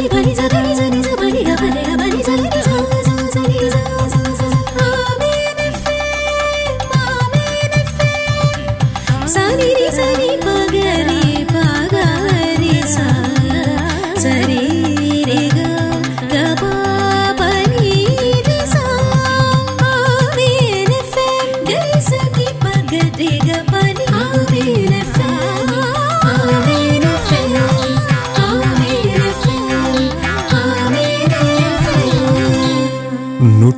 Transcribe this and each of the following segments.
بنی چی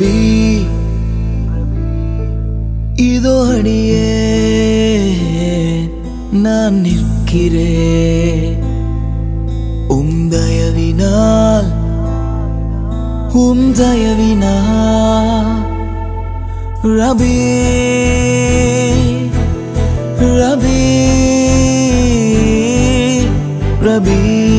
ری نی نبی ربی ربی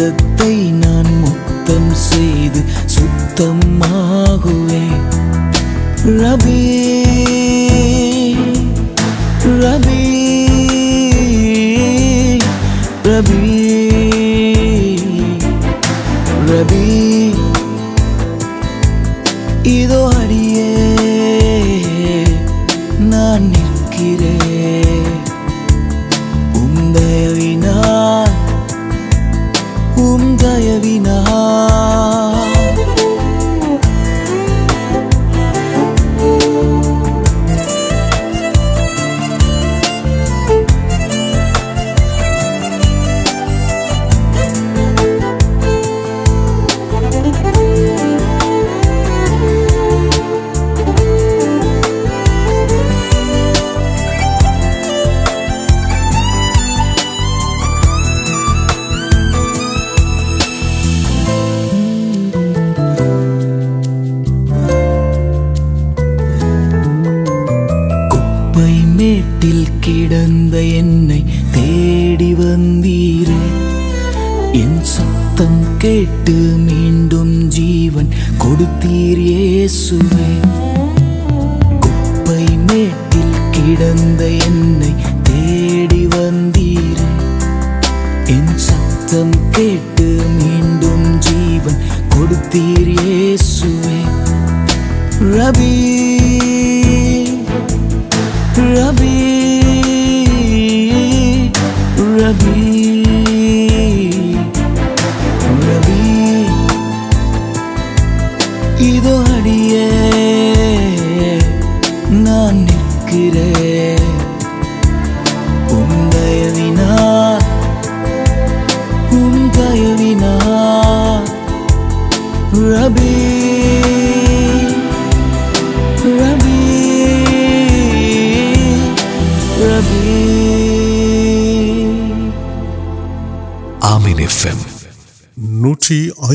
نانکم میون کڑتی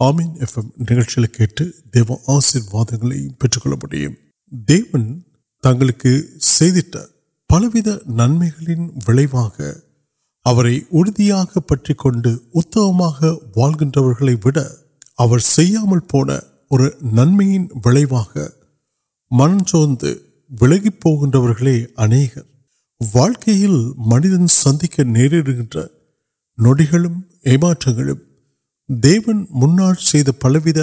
نیٹ آشی پہ مو نمن ولکن ابھی منتھ کے نیچے نمایاں مردل مجھے پھر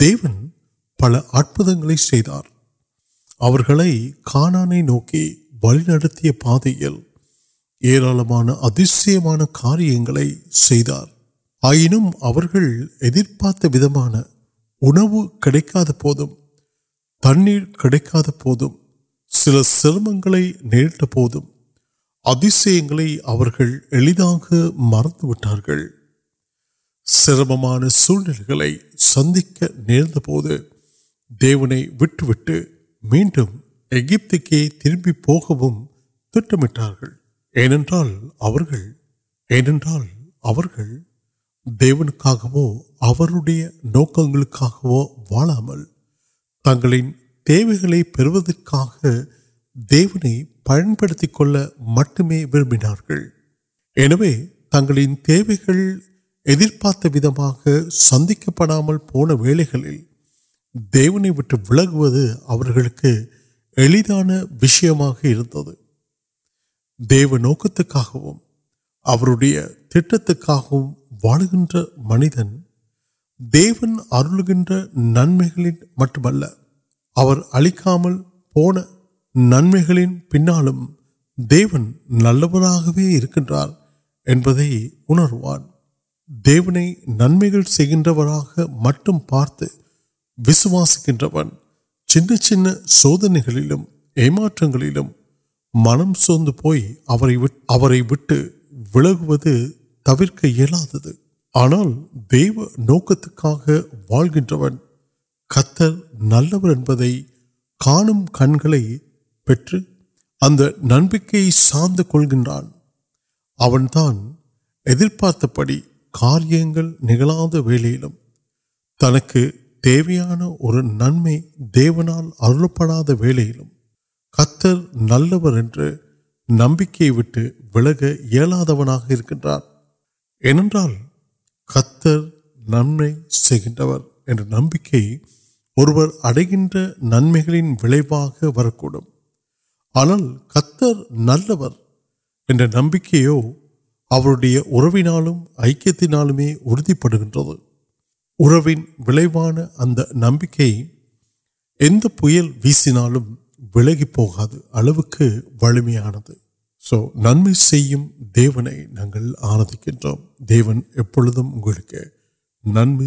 دیون پل ادھر کا نوکی پہ اتنا کاریہ آئین پارتہ تنک سرمنگ نوشی مرتبہ سرمان سب کے نیتو دیونے نوکو تعلیم پورا دیونے پہل مٹم وار تین پارتہ سندھ ملے گی دیونے ولگوکا تا منہ نئے نن پارتک سونے منمپر و تبرکلات آنا دور وال گر نل کا نمک سارے کلکر پارت پڑی نمبر تنوع اور نمال ارد پڑھا کتر نلور ولگ علاق ایتر نمکر نمک اڑ آنا کتر نل نمکے ارونا ارد پڑھا نمک ویسے ولگا ہے ابھی سو ننم آردیک دیونگ ننمر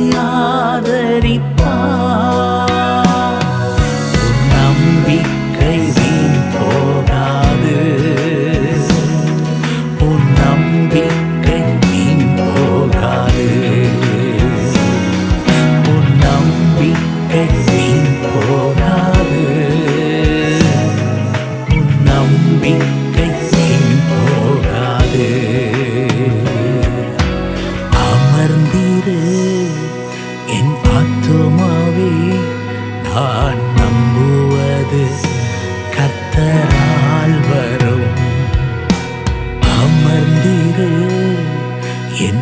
சேர்ந்தீர் என்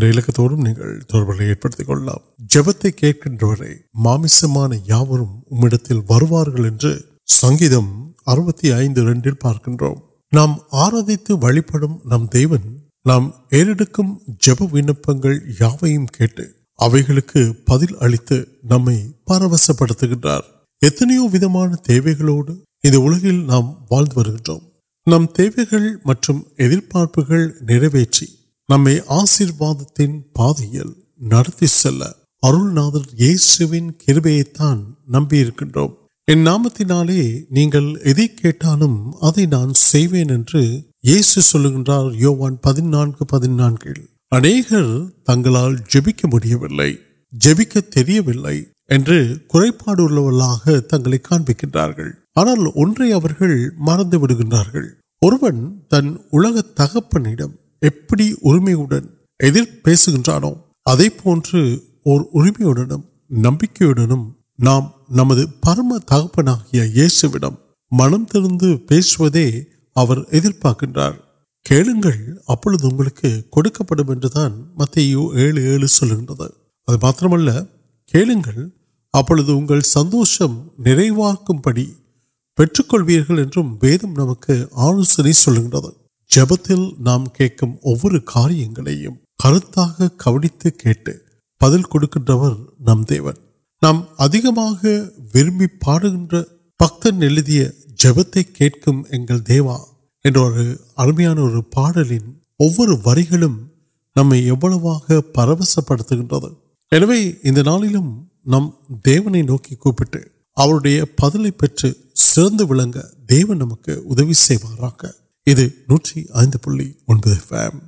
جسم سنگل پارک وغیرہ یو کچھ بدل نم پاروپ پہ نام و نمبر پار نم آشیواد پہ نمبر تنگال میڈیا جبکل تک پہنچ مرد تنگ تک پہنچ اندم نمک نام نمبر پرم تک یہ منم ترسو ابک پڑھیں مت یہ سلکم اللو سندوشم نیٹ کلو نمک آلوچنے سلک جب نام کھین کار کارنی نم دے نام واڑ پکتے کم دیوا ارمیاں وہ ورگل نمپ پڑھا نام دیونے نوکٹ پہ دیو نمک ادوار இது நூற்றி ஐந்து புள்ளி ஒன்பது ஃபேம்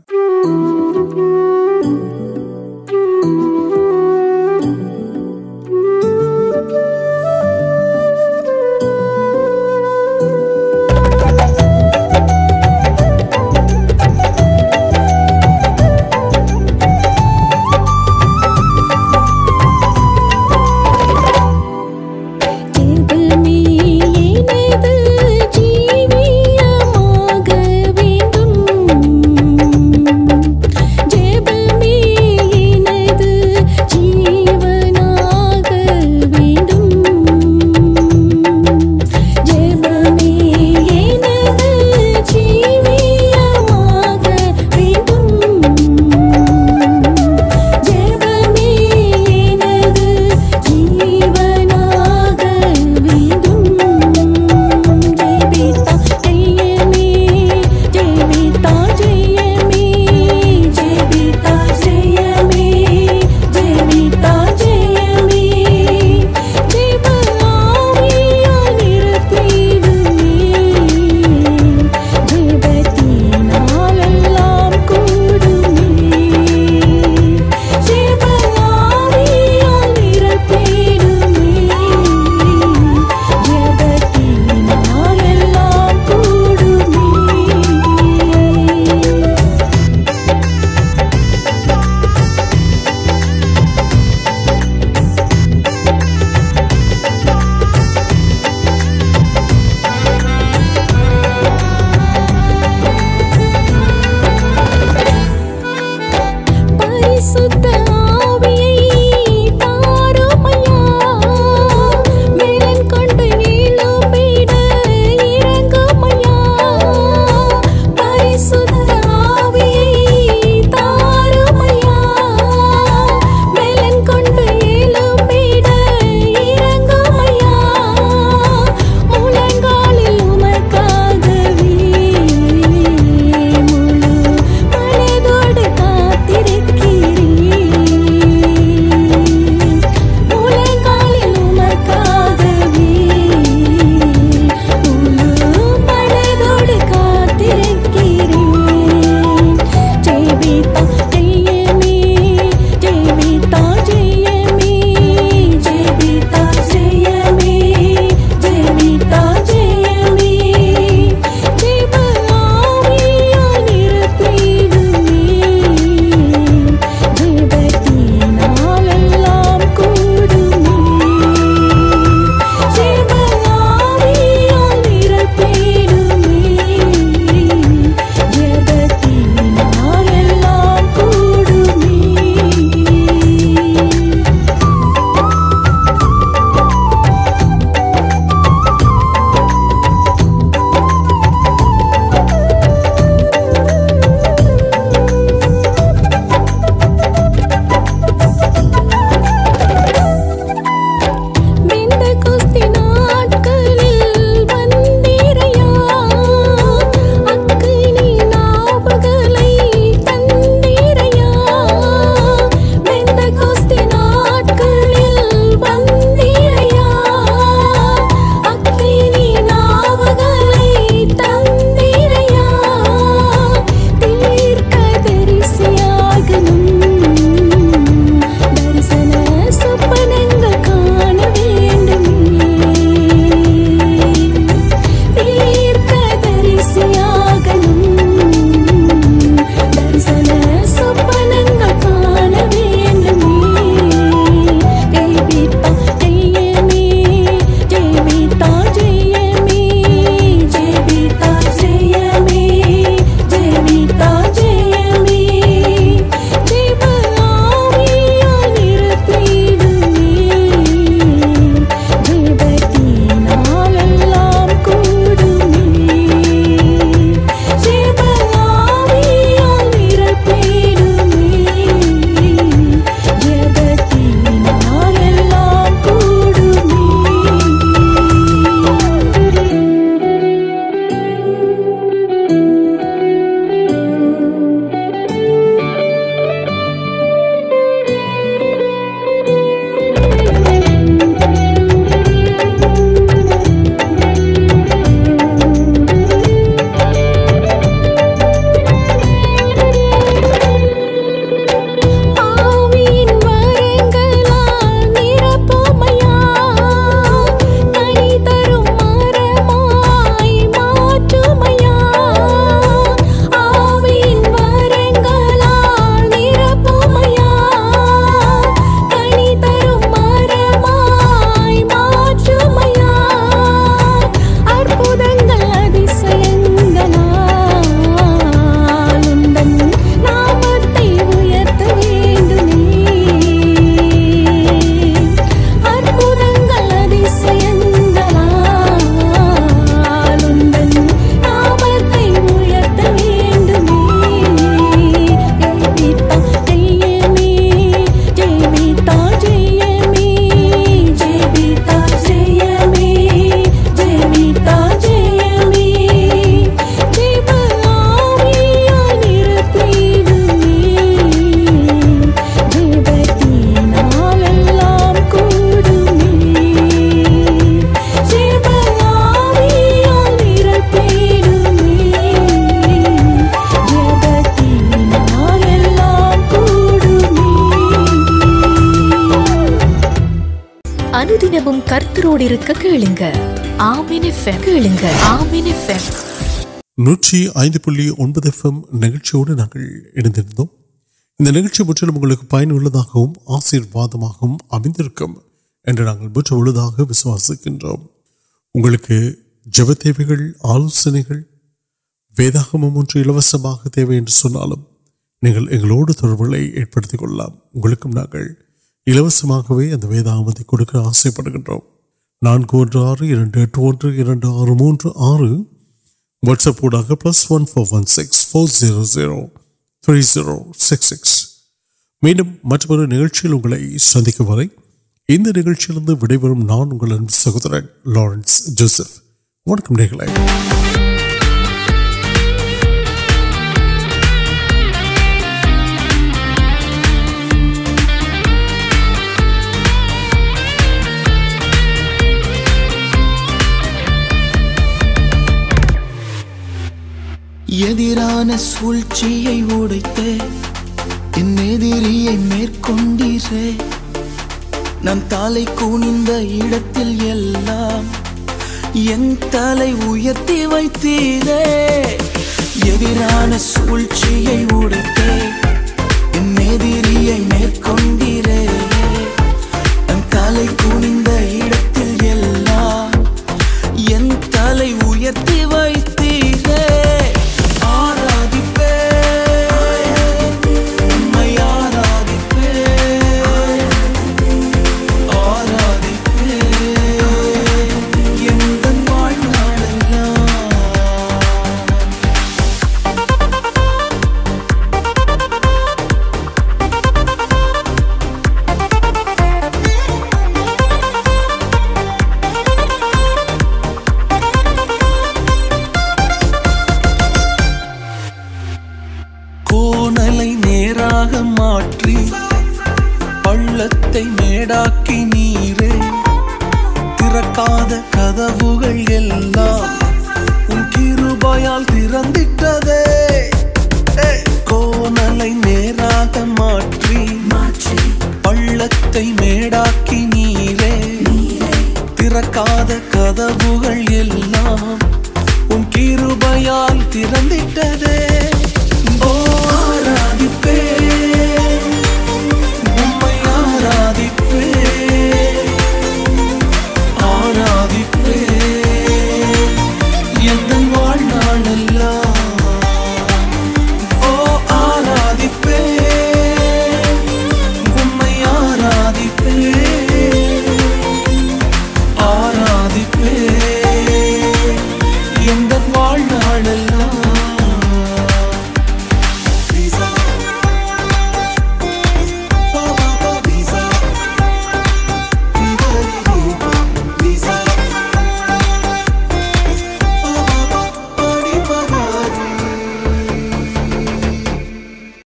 இன்னமும் கர்த்தரோடு இருக்க கேளுங்க கேளுங்க நூற்றி ஐந்து புள்ளி ஒன்பது எஃப்எம் நிகழ்ச்சியோடு நாங்கள் இணைந்திருந்தோம் இந்த நிகழ்ச்சி முற்றிலும் உங்களுக்கு பயனுள்ளதாகவும் ஆசீர்வாதமாகவும் அமைந்திருக்கும் என்று நாங்கள் முற்று உள்ளதாக விசுவாசிக்கின்றோம் உங்களுக்கு ஜெப தேவைகள் ஆலோசனைகள் வேதாகமும் ஒன்று இலவசமாக தேவை என்று சொன்னாலும் நீங்கள் எங்களோடு தொடர்புகளை ஏற்படுத்திக் கொள்ளலாம் உங்களுக்கும் நாங்கள் الوس آسے پڑھ نو آر آر موجود آر WhatsApp plus four zero zero three zero six six مطلب نا سند نچلے واٹر نان سہوتر لارنس و نم تک تالتی سوچتے ترکاد کدو روپیا ترنت